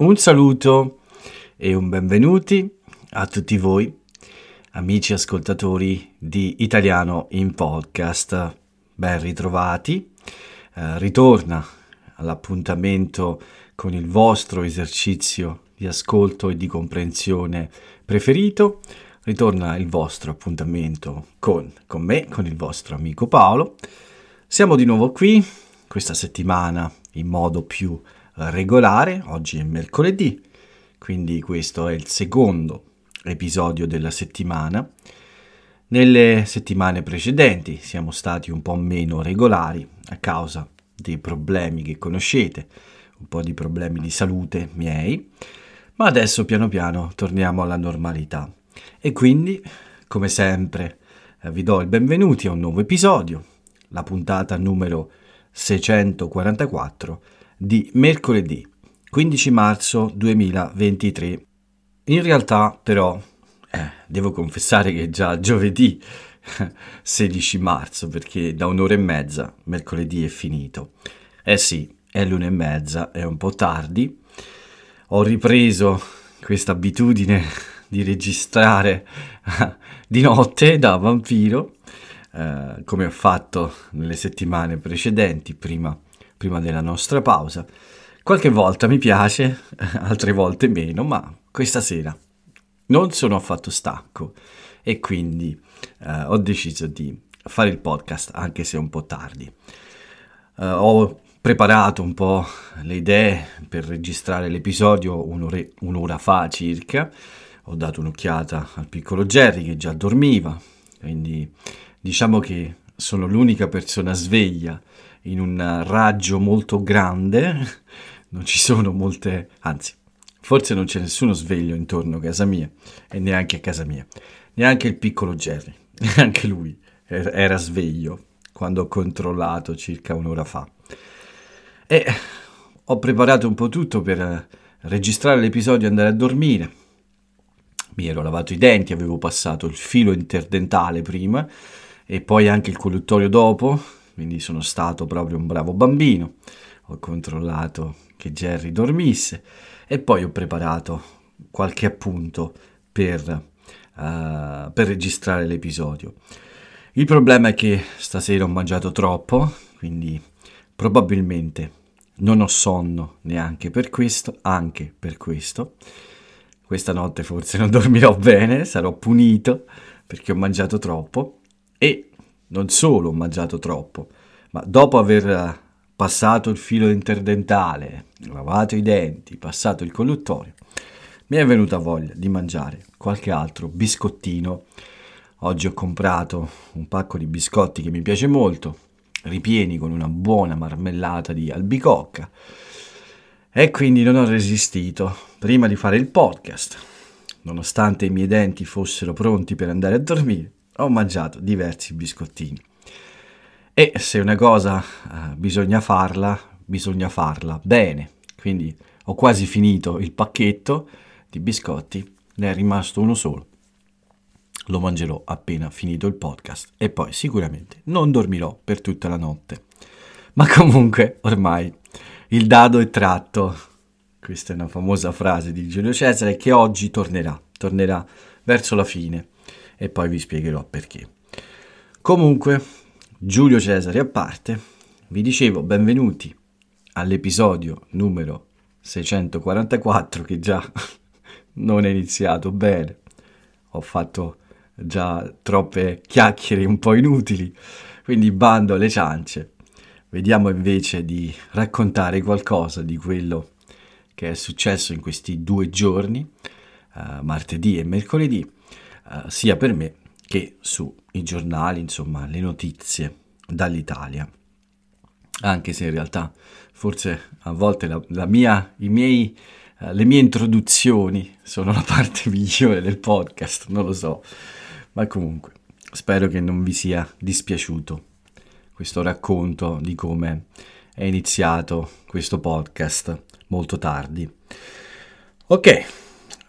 Un saluto e un benvenuti a tutti voi, amici ascoltatori di Italiano in Podcast. Ben ritrovati. Eh, ritorna all'appuntamento con il vostro esercizio di ascolto e di comprensione preferito. Ritorna il vostro appuntamento con, con me, con il vostro amico Paolo. Siamo di nuovo qui questa settimana in modo più regolare, oggi è mercoledì, quindi questo è il secondo episodio della settimana. Nelle settimane precedenti siamo stati un po' meno regolari a causa dei problemi che conoscete, un po' di problemi di salute miei, ma adesso piano piano torniamo alla normalità. E quindi, come sempre, eh, vi do il benvenuti a un nuovo episodio, la puntata numero 644 di mercoledì 15 marzo 2023. In realtà però eh, devo confessare che è già giovedì 16 marzo perché da un'ora e mezza mercoledì è finito. Eh sì, è l'una e mezza, è un po' tardi. Ho ripreso questa abitudine di registrare di notte da vampiro, eh, come ho fatto nelle settimane precedenti, prima prima della nostra pausa. Qualche volta mi piace, altre volte meno, ma questa sera non sono affatto stanco e quindi eh, ho deciso di fare il podcast anche se un po' tardi. Uh, ho preparato un po' le idee per registrare l'episodio un'ora, un'ora fa circa. Ho dato un'occhiata al piccolo Jerry che già dormiva, quindi diciamo che sono l'unica persona sveglia in un raggio molto grande, non ci sono molte, anzi, forse non c'è nessuno sveglio intorno a casa mia e neanche a casa mia, neanche il piccolo Jerry, neanche lui era sveglio quando ho controllato circa un'ora fa. E ho preparato un po' tutto per registrare l'episodio e andare a dormire. Mi ero lavato i denti, avevo passato il filo interdentale prima e poi anche il colluttorio dopo, quindi sono stato proprio un bravo bambino, ho controllato che Jerry dormisse e poi ho preparato qualche appunto per, uh, per registrare l'episodio. Il problema è che stasera ho mangiato troppo, quindi probabilmente non ho sonno neanche per questo, anche per questo. Questa notte forse non dormirò bene, sarò punito perché ho mangiato troppo e non solo ho mangiato troppo, ma dopo aver eh, passato il filo interdentale, lavato i denti, passato il colluttorio, mi è venuta voglia di mangiare qualche altro biscottino. Oggi ho comprato un pacco di biscotti che mi piace molto, ripieni con una buona marmellata di albicocca. E quindi non ho resistito prima di fare il podcast. Nonostante i miei denti fossero pronti per andare a dormire, ho mangiato diversi biscottini. E se una cosa eh, bisogna farla, bisogna farla bene. Quindi ho quasi finito il pacchetto di biscotti, ne è rimasto uno solo. Lo mangerò appena finito il podcast e poi sicuramente non dormirò per tutta la notte. Ma comunque ormai il dado è tratto. Questa è una famosa frase di Giulio Cesare che oggi tornerà, tornerà verso la fine e poi vi spiegherò perché. Comunque, Giulio Cesare a parte, vi dicevo benvenuti all'episodio numero 644 che già non è iniziato bene. Ho fatto già troppe chiacchiere un po' inutili, quindi bando alle ciance. Vediamo invece di raccontare qualcosa di quello che è successo in questi due giorni, uh, martedì e mercoledì, eh, sia per me che sui giornali, insomma, le notizie dall'Italia. Anche se in realtà forse a volte la, la mia, miei, uh, le mie introduzioni sono la parte migliore del podcast, non lo so, ma comunque spero che non vi sia dispiaciuto questo racconto di come è iniziato questo podcast molto tardi. Ok,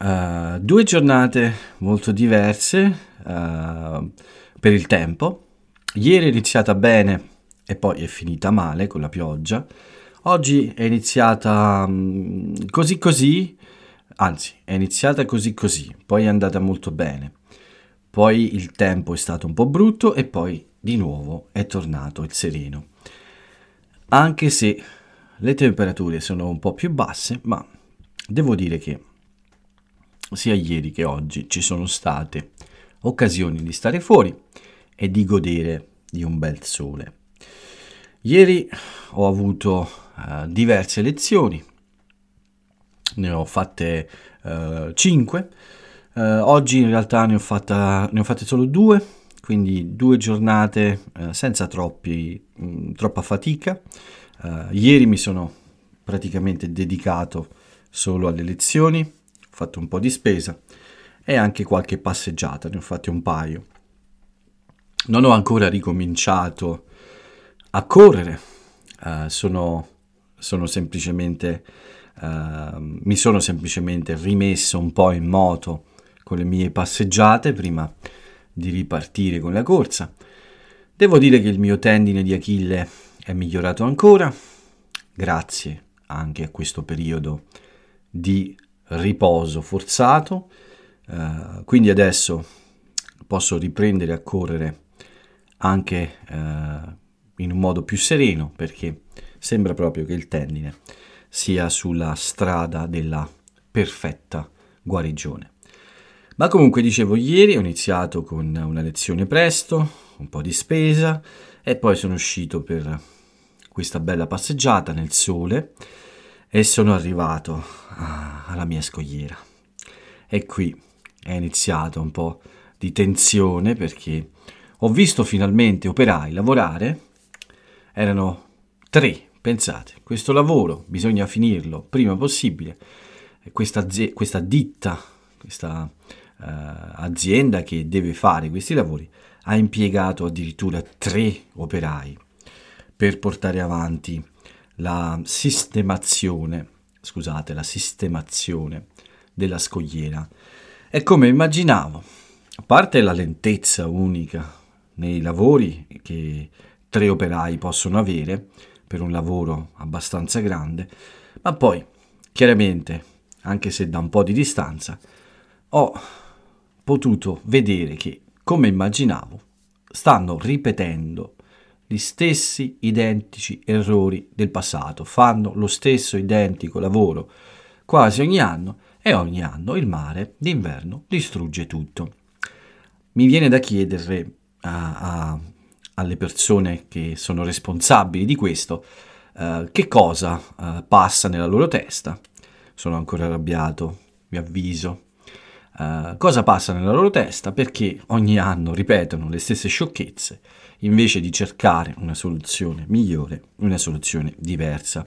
Uh, due giornate molto diverse uh, per il tempo. Ieri è iniziata bene e poi è finita male con la pioggia. Oggi è iniziata um, così così, anzi è iniziata così così, poi è andata molto bene, poi il tempo è stato un po' brutto e poi di nuovo è tornato il sereno. Anche se le temperature sono un po' più basse, ma devo dire che sia ieri che oggi ci sono state occasioni di stare fuori e di godere di un bel sole. Ieri ho avuto uh, diverse lezioni, ne ho fatte 5, uh, uh, oggi in realtà ne ho, fatta, ne ho, fatte solo due, quindi due giornate eh, senza troppi, mh, mm, troppa fatica. ieri mi sono praticamente dedicato solo alle lezioni, fatto un po' di spesa e anche qualche passeggiata, ne ho fatte un paio. Non ho ancora ricominciato a correre, uh, sono, sono, semplicemente, uh, mi sono semplicemente rimesso un po' in moto con le mie passeggiate prima di ripartire con la corsa. Devo dire che il mio tendine di Achille è migliorato ancora, grazie anche a questo periodo di riposo forzato, uh, quindi adesso posso riprendere a correre anche uh, in un modo più sereno perché sembra proprio che il tendine sia sulla strada della perfetta guarigione. Ma comunque dicevo, ieri ho iniziato con una lezione presto, un po' di spesa e poi sono uscito per questa bella passeggiata nel sole e sono arrivato alla mia scogliera. E qui è iniziato un po' di tensione perché ho visto finalmente operai lavorare, erano tre, pensate, questo lavoro bisogna finirlo prima possibile, questa, questa ditta, questa uh, azienda che deve fare questi lavori ha impiegato addirittura tre operai per portare avanti la sistemazione, scusate, la sistemazione della scogliera. E come immaginavo, a parte la lentezza unica nei lavori che tre operai possono avere per un lavoro abbastanza grande, ma poi, chiaramente, anche se da un po' di distanza, ho potuto vedere che, come immaginavo, stanno ripetendo gli stessi identici errori del passato, fanno lo stesso identico lavoro quasi ogni anno e ogni anno il mare d'inverno distrugge tutto. Mi viene da chiedere a, a, alle persone che sono responsabili di questo uh, che cosa uh, passa nella loro testa. Sono ancora arrabbiato, vi avviso. Uh, cosa passa nella loro testa perché ogni anno ripetono le stesse sciocchezze invece di cercare una soluzione migliore, una soluzione diversa.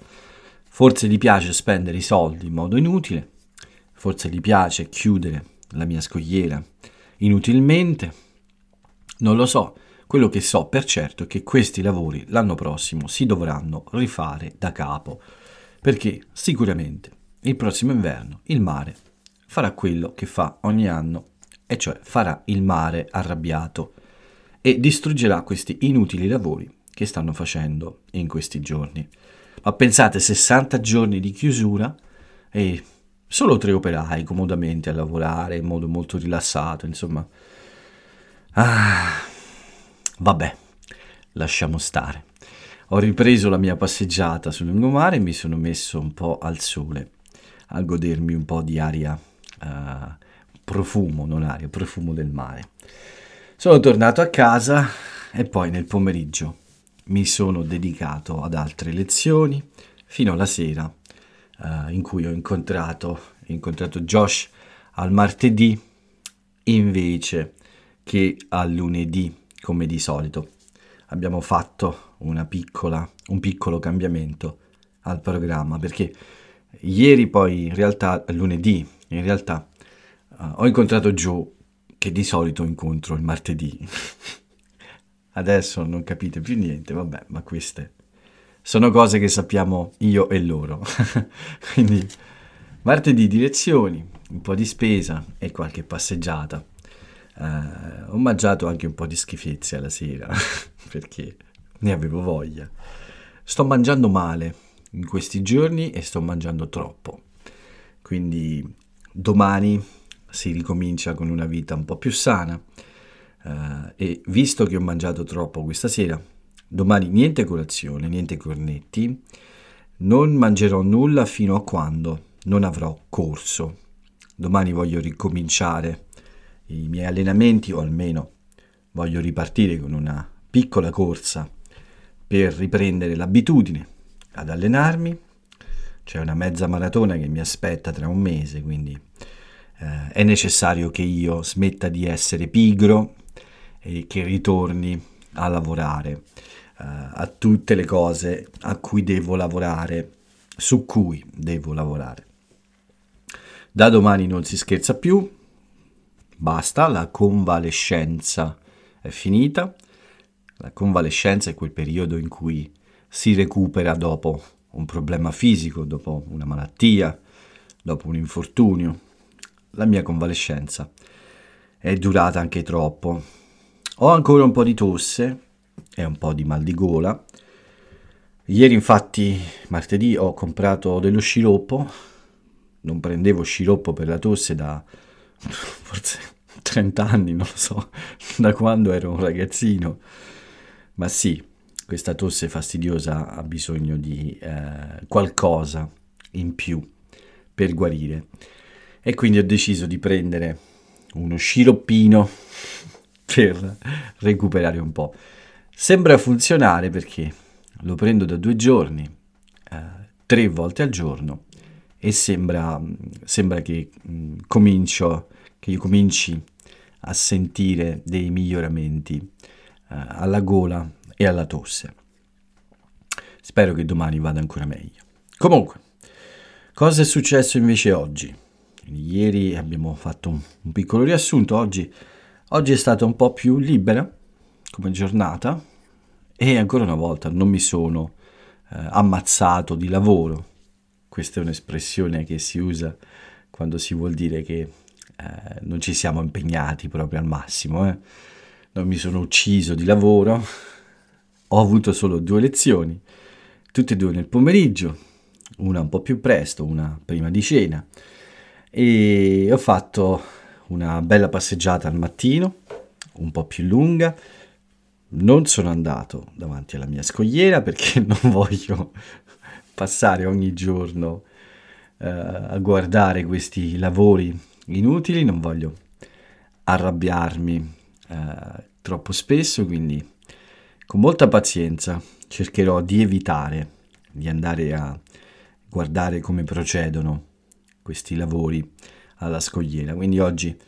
Forse gli piace spendere i soldi in modo inutile, forse gli piace chiudere la mia scogliera inutilmente, non lo so. Quello che so per certo è che questi lavori l'anno prossimo si dovranno rifare da capo, perché sicuramente il prossimo inverno il mare farà quello che fa ogni anno, e cioè farà il mare arrabbiato e distruggerà questi inutili lavori che stanno facendo in questi giorni. Ma pensate, 60 giorni di chiusura e solo tre operai comodamente a lavorare in modo molto rilassato, insomma. Ah, vabbè, lasciamo stare. Ho ripreso la mia passeggiata sul lungomare e mi sono messo un po' al sole, a godermi un po' di aria, uh, profumo, non aria, profumo del mare. Sono tornato a casa e poi nel pomeriggio mi sono dedicato ad altre lezioni fino alla sera uh, in cui ho incontrato, incontrato Josh al martedì invece che al lunedì come di solito. Abbiamo fatto piccola, un piccolo cambiamento al programma perché ieri poi in realtà lunedì in realtà uh, ho incontrato Joe che di solito incontro il martedì. Adesso non capite più niente, vabbè, ma queste sono cose che sappiamo io e loro. Quindi martedì direzioni, un po' di spesa e qualche passeggiata. Uh, ho mangiato anche un po' di schifezze alla sera perché ne avevo voglia. Sto mangiando male, in questi giorni e sto mangiando troppo. Quindi domani si ricomincia con una vita un po' più sana uh, e visto che ho mangiato troppo questa sera, domani niente colazione, niente cornetti, non mangerò nulla fino a quando non avrò corso. Domani voglio ricominciare i miei allenamenti o almeno voglio ripartire con una piccola corsa per riprendere l'abitudine ad allenarmi. C'è una mezza maratona che mi aspetta tra un mese, quindi eh, è necessario che io smetta di essere pigro e che ritorni a lavorare eh, a tutte le cose a cui devo lavorare, su cui devo lavorare. Da domani non si scherza più, basta, la convalescenza è finita. La convalescenza è quel periodo in cui si recupera dopo un problema fisico, dopo una malattia, dopo un infortunio. La mia convalescenza è durata anche troppo. Ho ancora un po' di tosse e un po' di mal di gola. Ieri infatti, martedì, ho comprato dello sciroppo. Non prendevo sciroppo per la tosse da forse 30 anni, non lo so, da quando ero un ragazzino. Ma sì, questa tosse fastidiosa ha bisogno di eh, qualcosa in più per guarire. E quindi ho deciso di prendere uno sciroppino per recuperare un po'. Sembra funzionare perché lo prendo da due giorni, eh, tre volte al giorno e sembra, sembra che, mh, mm, comincio, che io cominci a sentire dei miglioramenti eh, alla gola e alla tosse. Spero che domani vada ancora meglio. Comunque, cosa è successo invece oggi? Ieri abbiamo fatto un, un piccolo riassunto, oggi, oggi è stata un po' più libera come giornata e ancora una volta non mi sono eh, ammazzato di lavoro. Questa è un'espressione che si usa quando si vuol dire che eh, non ci siamo impegnati proprio al massimo. Eh. Non mi sono ucciso di lavoro, ho avuto solo due lezioni, tutte e due nel pomeriggio, una un po' più presto, una prima di cena, e ho fatto una bella passeggiata al mattino, un po' più lunga. Non sono andato davanti alla mia scogliera perché non voglio passare ogni giorno eh, a guardare questi lavori inutili, non voglio arrabbiarmi eh, troppo spesso, quindi con molta pazienza cercherò di evitare di andare a guardare come procedono questi lavori alla scogliera. Quindi oggi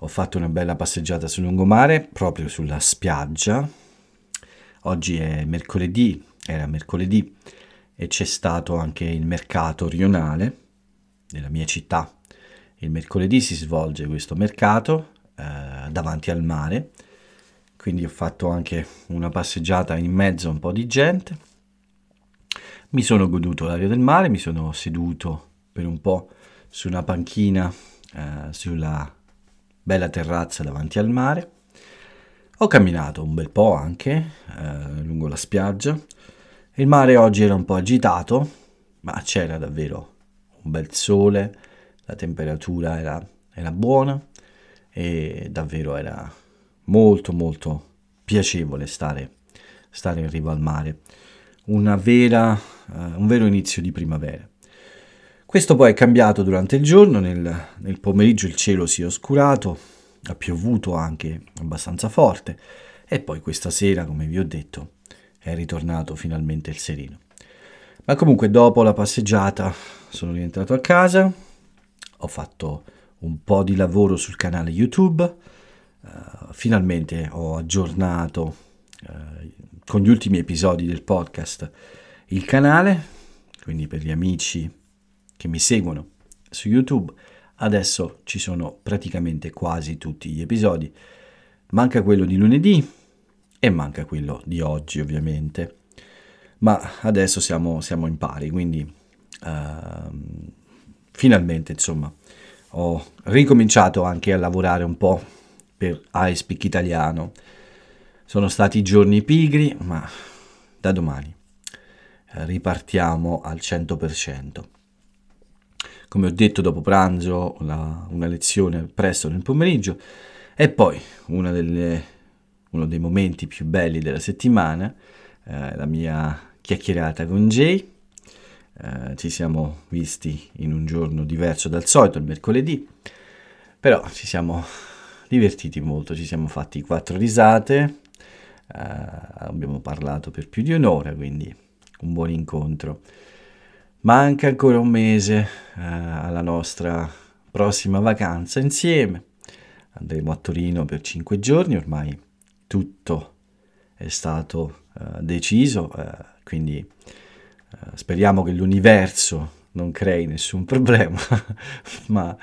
ho fatto una bella passeggiata sul lungomare, proprio sulla spiaggia. Oggi è mercoledì, era mercoledì e c'è stato anche il mercato rionale della mia città il mercoledì si svolge questo mercato eh, davanti al mare, quindi ho fatto anche una passeggiata in mezzo a un po' di gente. Mi sono goduto l'aria del mare, mi sono seduto per un po' su una panchina eh, sulla bella terrazza davanti al mare. Ho camminato un bel po' anche eh, lungo la spiaggia. Il mare oggi era un po' agitato, ma c'era davvero un bel sole, la temperatura era, era buona e davvero era molto molto piacevole stare, stare in riva al mare. Vera, uh, un vero inizio di primavera. Questo poi è cambiato durante il giorno, nel, nel pomeriggio il cielo si è oscurato, ha piovuto anche abbastanza forte e poi questa sera, come vi ho detto, è ritornato finalmente il sereno. Ma comunque dopo la passeggiata sono rientrato a casa, ho fatto un po' di lavoro sul canale YouTube, uh, finalmente ho aggiornato uh, con gli ultimi episodi del podcast il canale, quindi per gli amici che mi seguono su YouTube, adesso ci sono praticamente quasi tutti gli episodi, manca quello di lunedì e manca quello di oggi ovviamente, ma adesso siamo, siamo in pari, quindi... Uh, finalmente, insomma, ho ricominciato anche a lavorare un po' per iSpeak Italiano. Sono stati giorni pigri, ma da domani eh, ripartiamo al 100%. Come ho detto dopo pranzo, una, una lezione presto nel pomeriggio e poi delle, uno dei momenti più belli della settimana, eh, la mia chiacchierata con Jay. Eh, ci siamo visti in un giorno diverso dal solito, il mercoledì, però ci siamo divertiti molto, ci siamo fatti quattro risate, eh, abbiamo parlato per più di un'ora, quindi un buon incontro. Manca ancora un mese eh, alla nostra prossima vacanza insieme. Andremo a Torino per cinque giorni, ormai tutto è stato uh, deciso, uh, quindi uh, speriamo che l'universo non crei nessun problema, ma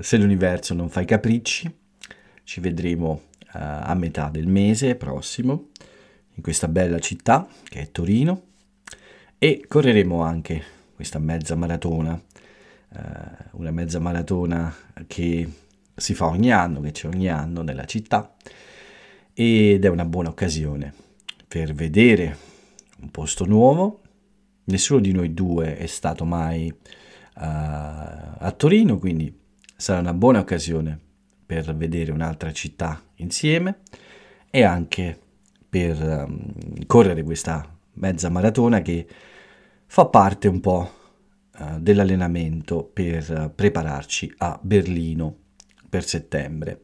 se l'universo non fa i capricci, ci vedremo a metà del mese prossimo in questa bella città che è Torino e correremo anche questa mezza maratona, una mezza maratona che si fa ogni anno, che c'è ogni anno nella città ed è una buona occasione per vedere un posto nuovo. Nessuno di noi due è stato mai uh, a Torino, quindi sarà una buona occasione per vedere un'altra città insieme e anche per um, correre questa mezza maratona che fa parte un po' uh, dell'allenamento per prepararci a Berlino per settembre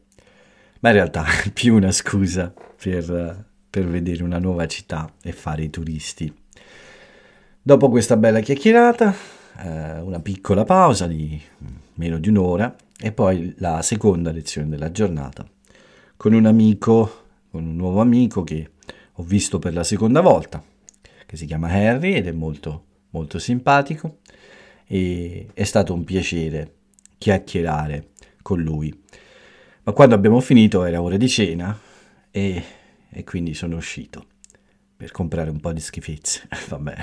ma in realtà è più una scusa per, per vedere una nuova città e fare i turisti. Dopo questa bella chiacchierata, eh, una piccola pausa di meno di un'ora e poi la seconda lezione della giornata con un amico, con un nuovo amico che ho visto per la seconda volta, che si chiama Harry ed è molto, molto simpatico e è stato un piacere chiacchierare con lui. Ma quando abbiamo finito era ora di cena e, e quindi sono uscito per comprare un po' di schifezze. Vabbè,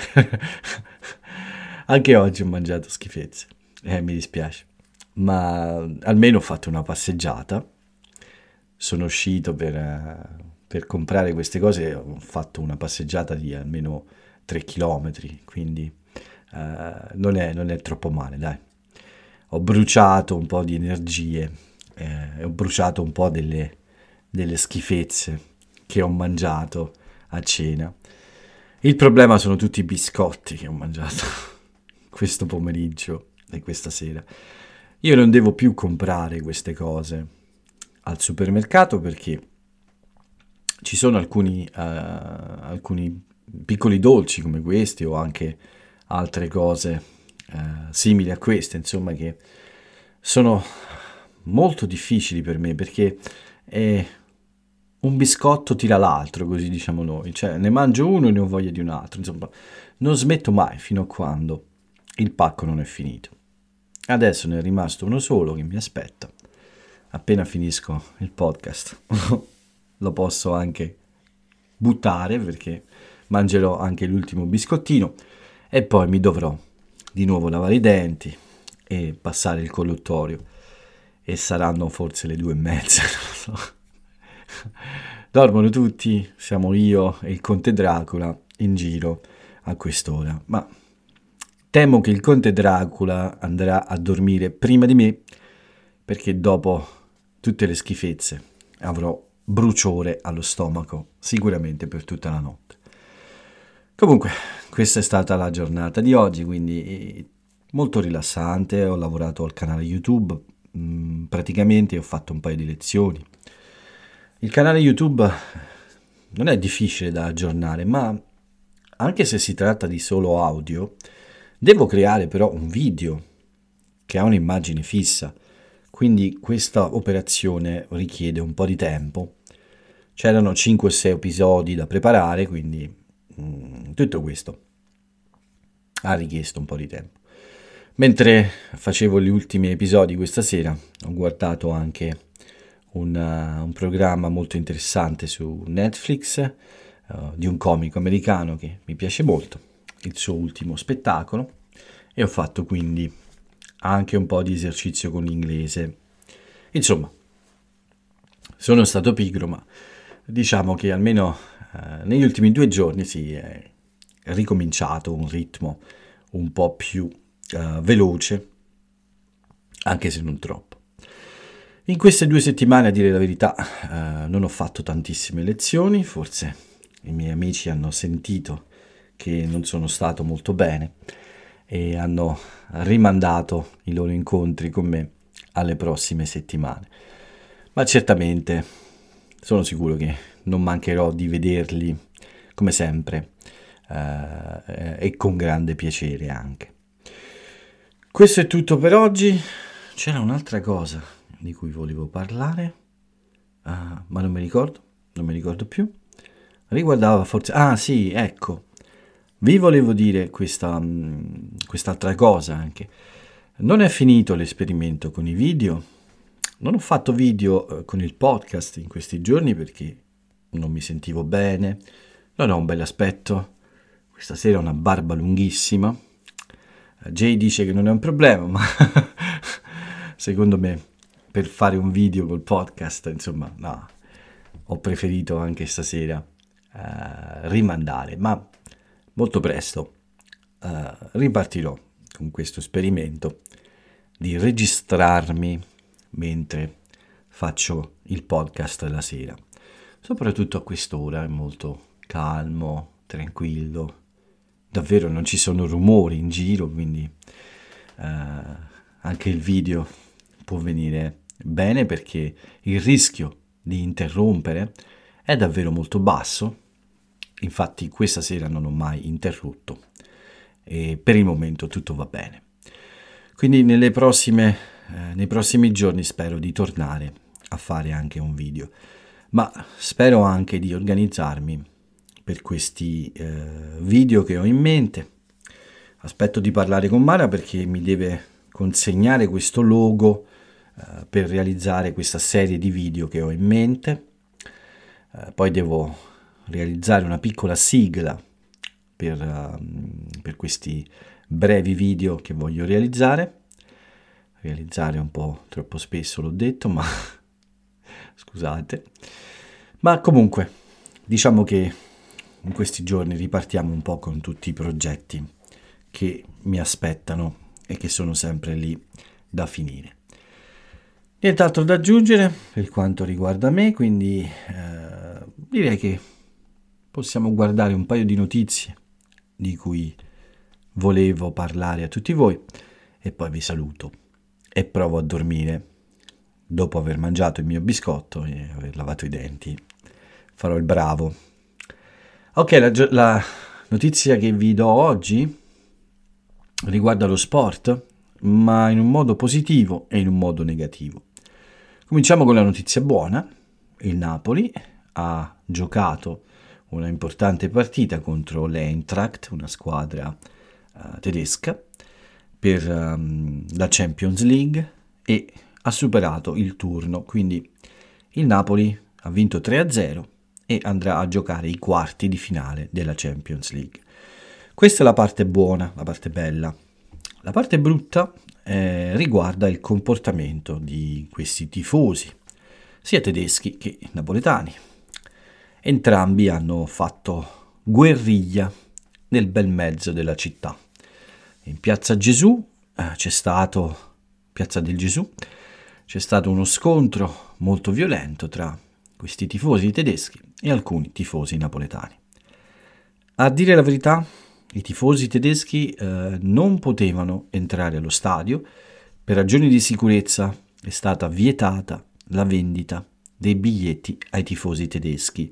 anche oggi ho mangiato schifezze, eh, mi dispiace, ma almeno ho fatto una passeggiata. Sono uscito per, per comprare queste cose, ho fatto una passeggiata di almeno 3 km, quindi uh, non, è, non è troppo male, dai. Ho bruciato un po' di energie eh, ho bruciato un po' delle, delle schifezze che ho mangiato a cena. Il problema sono tutti i biscotti che ho mangiato questo pomeriggio e questa sera. Io non devo più comprare queste cose al supermercato perché ci sono alcuni, uh, alcuni piccoli dolci come questi o anche altre cose uh, simili a queste, insomma, che sono molto difficili per me perché è un biscotto tira l'altro, così diciamo noi, cioè ne mangio uno e ne ho voglia di un altro, insomma, non smetto mai fino a quando il pacco non è finito. Adesso ne è rimasto uno solo che mi aspetta. Appena finisco il podcast lo posso anche buttare perché mangerò anche l'ultimo biscottino e poi mi dovrò di nuovo lavare i denti e passare il colluttorio e saranno forse le due e mezza, non so. Dormono tutti, siamo io e il conte Dracula in giro a quest'ora, ma temo che il conte Dracula andrà a dormire prima di me perché dopo tutte le schifezze avrò bruciore allo stomaco sicuramente per tutta la notte. Comunque, questa è stata la giornata di oggi, quindi molto rilassante, ho lavorato al canale YouTube, mm, praticamente ho fatto un paio di lezioni. Il canale YouTube non è difficile da aggiornare, ma anche se si tratta di solo audio, devo creare però un video che ha un'immagine fissa, quindi questa operazione richiede un po' di tempo. C'erano 5-6 episodi da preparare, quindi mm, tutto questo ha richiesto un po' di tempo. Mentre facevo gli ultimi episodi questa sera, ho guardato anche un, uh, un programma molto interessante su Netflix uh, di un comico americano che mi piace molto, il suo ultimo spettacolo, e ho fatto quindi anche un po' di esercizio con l'inglese. Insomma, sono stato pigro, ma diciamo che almeno uh, negli ultimi due giorni sì, è ricominciato un ritmo un po' più uh, veloce, anche se non troppo. In queste due settimane, a dire la verità, uh, non ho fatto tantissime lezioni, forse i miei amici hanno sentito che non sono stato molto bene e hanno rimandato i loro incontri con me alle prossime settimane. Ma certamente sono sicuro che non mancherò di vederli come sempre eh, e con grande piacere anche. Questo è tutto per oggi. C'era un'altra cosa di cui volevo parlare, uh, ma non mi ricordo, non mi ricordo più. Riguardava forse... Ah sì, ecco. Vi volevo dire questa, um, quest'altra cosa anche. Non è finito l'esperimento con i video. Non ho fatto video uh, con il podcast in questi giorni perché non mi sentivo bene, non ho un bel aspetto, questa sera ho una barba lunghissima. Jay dice che non è un problema, ma secondo me per fare un video col podcast, insomma, no, ho preferito anche stasera uh, rimandare, ma molto presto uh, ripartirò con questo esperimento di registrarmi mentre faccio il podcast la sera. Soprattutto a quest'ora è molto calmo, tranquillo, davvero non ci sono rumori in giro, quindi uh, anche il video può venire bene perché il rischio di interrompere è davvero molto basso. Infatti questa sera non ho mai interrotto e per il momento tutto va bene. Quindi prossime, eh, nei prossimi giorni spero di tornare a fare anche un video, ma spero anche di organizzarmi per questi eh, video che ho in mente. Aspetto di parlare con Mara perché mi deve consegnare questo logo eh, per realizzare questa serie di video che ho in mente. Eh, poi devo realizzare una piccola sigla per, uh, per questi brevi video che voglio realizzare. Realizzare un po' troppo spesso l'ho detto, ma scusate. Ma comunque, diciamo che in questi giorni ripartiamo un po' con tutti i progetti che mi aspettano e che sono sempre lì da finire. Nient'altro da aggiungere per quanto riguarda me, quindi eh, direi che possiamo guardare un paio di notizie di cui volevo parlare a tutti voi e poi vi saluto e provo a dormire dopo aver mangiato il mio biscotto e aver lavato i denti. Farò il bravo Ok, la, la, notizia che vi do oggi riguarda lo sport, ma in un modo positivo e in un modo negativo. Cominciamo con la notizia buona. Il Napoli ha giocato una importante partita contro l'Eintracht, una squadra uh, tedesca, per um, la Champions League e ha superato il turno. Quindi il Napoli ha vinto 3-0 e andrà a giocare i quarti di finale della Champions League. Questa è la parte buona, la parte bella. La parte brutta eh, riguarda il comportamento di questi tifosi, sia tedeschi che napoletani. Entrambi hanno fatto guerriglia nel bel mezzo della città. In Piazza Gesù eh, c'è stato, Piazza del Gesù, c'è stato uno scontro molto violento tra questi tifosi tedeschi e alcuni tifosi napoletani. A dire la verità, i tifosi tedeschi eh, non potevano entrare allo stadio, per ragioni di sicurezza è stata vietata la vendita dei biglietti ai tifosi tedeschi,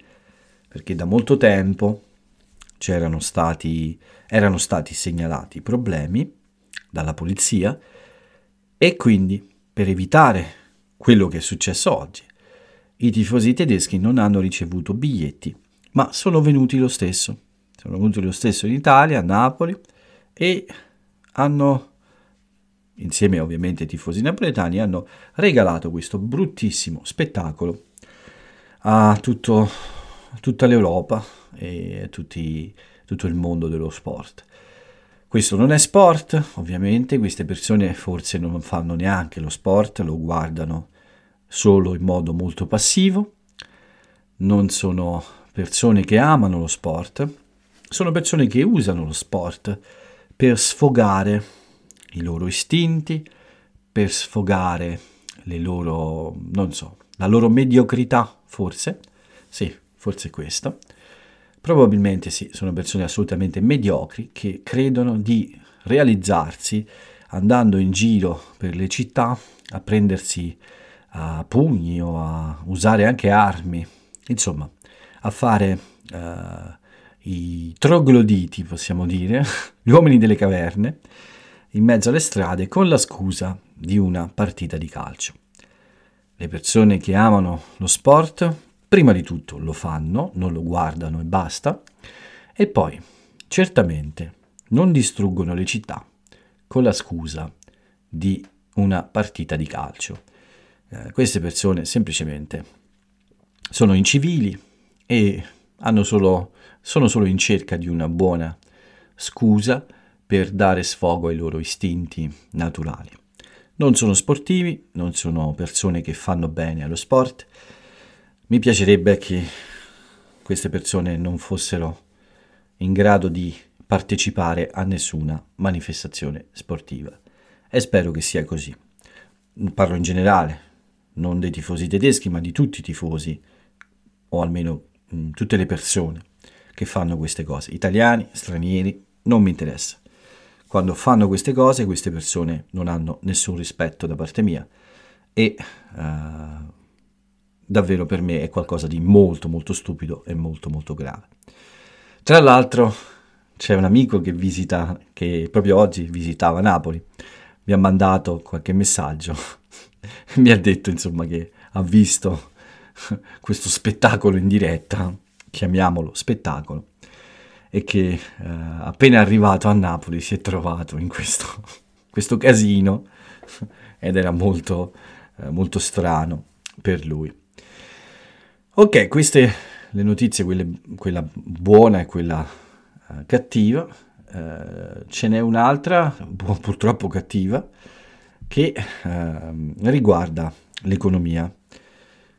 perché da molto tempo c'erano stati, erano stati segnalati problemi dalla polizia e quindi per evitare quello che è successo oggi i tifosi tedeschi non hanno ricevuto biglietti, ma sono venuti lo stesso. Sono venuti lo stesso in Italia, a Napoli, e hanno, insieme ovviamente ai tifosi napoletani, hanno regalato questo bruttissimo spettacolo a tutto, tutta l'Europa e a tutti, tutto il mondo dello sport. Questo non è sport, ovviamente, queste persone forse non fanno neanche lo sport, lo guardano solo in modo molto passivo, non sono persone che amano lo sport sono persone che usano lo sport per sfogare i loro istinti, per sfogare le loro, non so, la loro mediocrità, forse. Sì, forse questo. Probabilmente sì, sono persone assolutamente mediocri che credono di realizzarsi andando in giro per le città a prendersi a pugni o a usare anche armi, insomma, a fare uh, i trogloditi, possiamo dire, gli uomini delle caverne, in mezzo alle strade con la scusa di una partita di calcio. Le persone che amano lo sport, prima di tutto lo fanno, non lo guardano e basta, e poi, certamente, non distruggono le città con la scusa di una partita di calcio. Eh, queste persone semplicemente sono incivili e solo, sono solo in cerca di una buona scusa per dare sfogo ai loro istinti naturali. Non sono sportivi, non sono persone che fanno bene allo sport. Mi piacerebbe che queste persone non fossero in grado di partecipare a nessuna manifestazione sportiva. E spero che sia così. Parlo in generale, non dei tifosi tedeschi, ma di tutti i tifosi, o almeno mh, mm, tutte le persone che fanno queste cose, italiani, stranieri, non mi interessa. Quando fanno queste cose, queste persone non hanno nessun rispetto da parte mia e uh, davvero per me è qualcosa di molto molto stupido e molto molto grave. Tra l'altro c'è un amico che visita, che proprio oggi visitava Napoli, mi ha mandato qualche messaggio, mi ha detto insomma che ha visto questo spettacolo in diretta, chiamiamolo spettacolo, e che eh, appena arrivato a Napoli si è trovato in questo, questo casino ed era molto, eh, molto strano per lui. Ok, queste le notizie, quelle, quella buona e quella uh, cattiva. Uh, ce n'è un'altra, purtroppo cattiva, che uh, riguarda l'economia.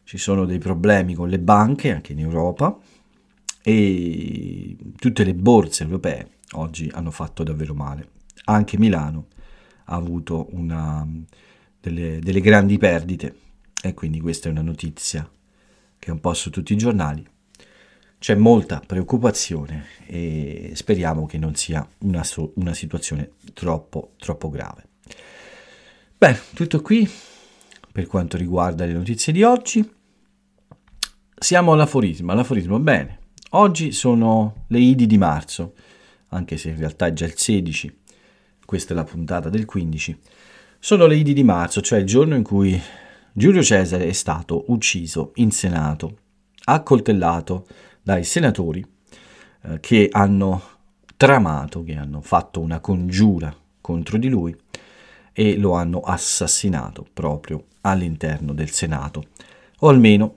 Ci sono dei problemi con le banche anche in Europa e tutte le borse europee oggi hanno fatto davvero male. Anche Milano ha avuto una, delle, delle grandi perdite e quindi questa è una notizia che è un po' su tutti i giornali. C'è molta preoccupazione e speriamo che non sia una, so- una situazione troppo, troppo grave. Beh, tutto qui per quanto riguarda le notizie di oggi. Siamo all'aforismo. L'aforismo, bene, Oggi sono le Idi di marzo, anche se in realtà è già il 16, questa è la puntata del 15. Sono le Idi di marzo, cioè il giorno in cui Giulio Cesare è stato ucciso in Senato, accoltellato dai senatori eh, che hanno tramato, che hanno fatto una congiura contro di lui e lo hanno assassinato proprio all'interno del Senato. O almeno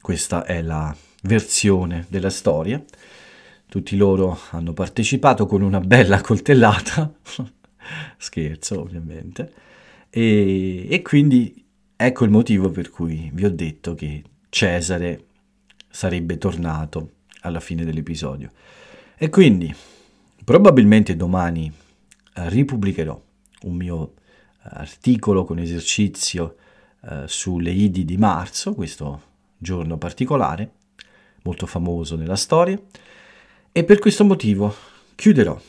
questa è la versione della storia. Tutti loro hanno partecipato con una bella coltellata, scherzo ovviamente, e, e quindi ecco il motivo per cui vi ho detto che Cesare sarebbe tornato alla fine dell'episodio. E quindi probabilmente domani eh, ripubblicherò un mio eh, articolo con esercizio eh, sulle Idi di marzo, questo giorno particolare, molto famoso nella storia, e per questo motivo chiuderò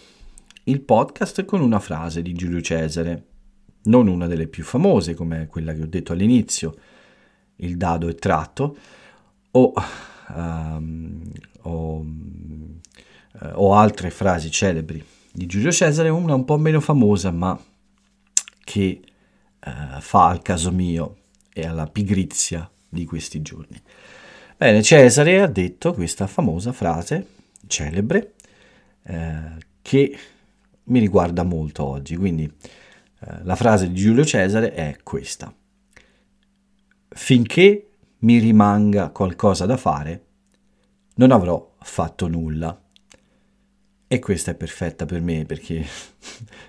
il podcast con una frase di Giulio Cesare, non una delle più famose come quella che ho detto all'inizio, il dado è tratto, o, um, o, uh, o altre frasi celebri di Giulio Cesare, una un po' meno famosa ma che uh, fa al caso mio e alla pigrizia di questi giorni. Bene, Cesare ha detto questa famosa frase celebre eh, che mi riguarda molto oggi, quindi eh, la frase di Giulio Cesare è questa. Finché mi rimanga qualcosa da fare, non avrò fatto nulla. E questa è perfetta per me perché ho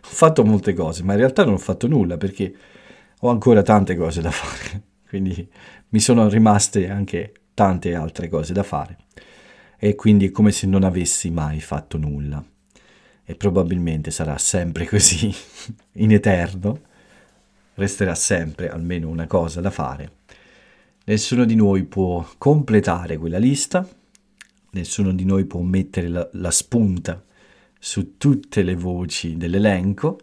fatto molte cose, ma in realtà non ho fatto nulla perché ho ancora tante cose da fare. Quindi mi sono rimaste anche tante altre cose da fare. e quindi è come se non avessi mai fatto nulla. E probabilmente sarà sempre così, in eterno. Resterà sempre almeno una cosa da fare. Nessuno di noi può completare quella lista, nessuno di noi può mettere la, la spunta su tutte le voci dell'elenco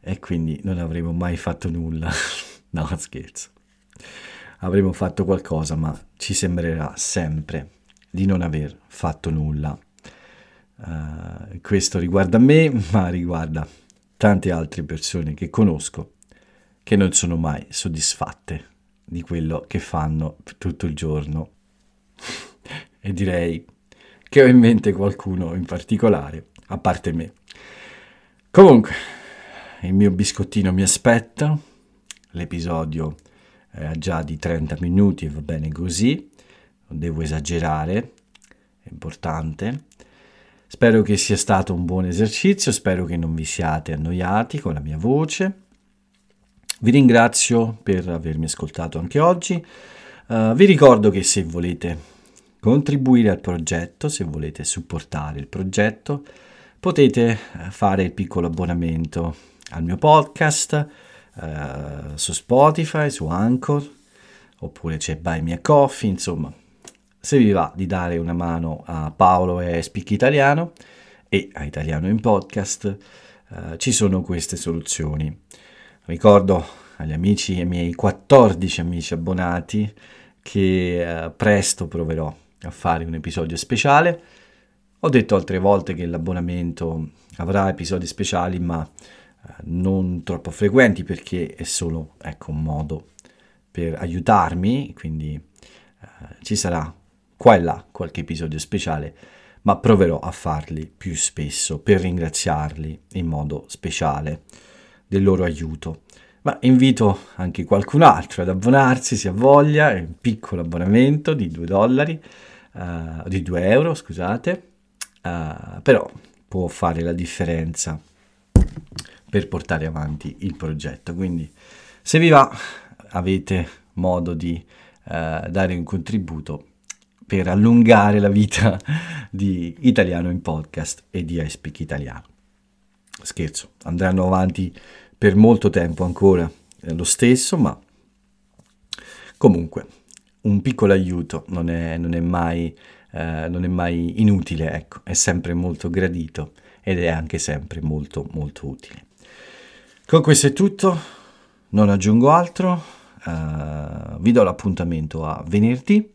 e quindi non avremo mai fatto nulla. no, scherzo. Avremo fatto qualcosa, ma ci sembrerà sempre di non aver fatto nulla. Uh, questo riguarda me, ma riguarda tante altre persone che conosco che non sono mai soddisfatte di quello che fanno tutto il giorno. e direi che ho in mente qualcuno in particolare, a parte me. Comunque, il mio biscottino mi aspetta, l'episodio è già di 30 minuti e va bene così, non devo esagerare, è importante. Spero che sia stato un buon esercizio, spero che non vi siate annoiati con la mia voce. Vi ringrazio per avermi ascoltato anche oggi. Uh, vi ricordo che se volete contribuire al progetto, se volete supportare il progetto, potete eh, fare il piccolo abbonamento al mio podcast uh, su Spotify, su Anchor, oppure c'è Buy Me a Coffee, insomma, se vi va di dare una mano a Paolo e Speak Italiano e a Italiano in Podcast, uh, ci sono queste soluzioni. Ricordo agli amici, ai miei 14 amici abbonati, che uh, presto proverò a fare un episodio speciale. Ho detto altre volte che l'abbonamento avrà episodi speciali, ma non troppo frequenti perché è solo ecco, un modo per aiutarmi, quindi eh, ci sarà qua e là qualche episodio speciale, ma proverò a farli più spesso per ringraziarli in modo speciale del loro aiuto. Ma invito anche qualcun altro ad abbonarsi se ha voglia, è un piccolo abbonamento di 2 dollari, uh, di 2 euro, scusate, uh, però può fare la differenza per portare avanti il progetto. Quindi se vi va avete modo di eh, dare un contributo per allungare la vita di Italiano in podcast e di iSpeak Italiano. Scherzo, andranno avanti per molto tempo ancora lo stesso, ma comunque un piccolo aiuto non è, non è, mai, eh, non è mai inutile, ecco, è sempre molto gradito ed è anche sempre molto molto utile. Con questo è tutto, non aggiungo altro, uh, vi do l'appuntamento a venerdì.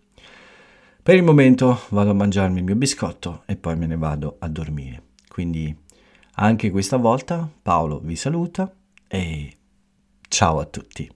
Per il momento vado a mangiarmi il mio biscotto e poi me ne vado a dormire. Quindi anche questa volta Paolo vi saluta e ciao a tutti.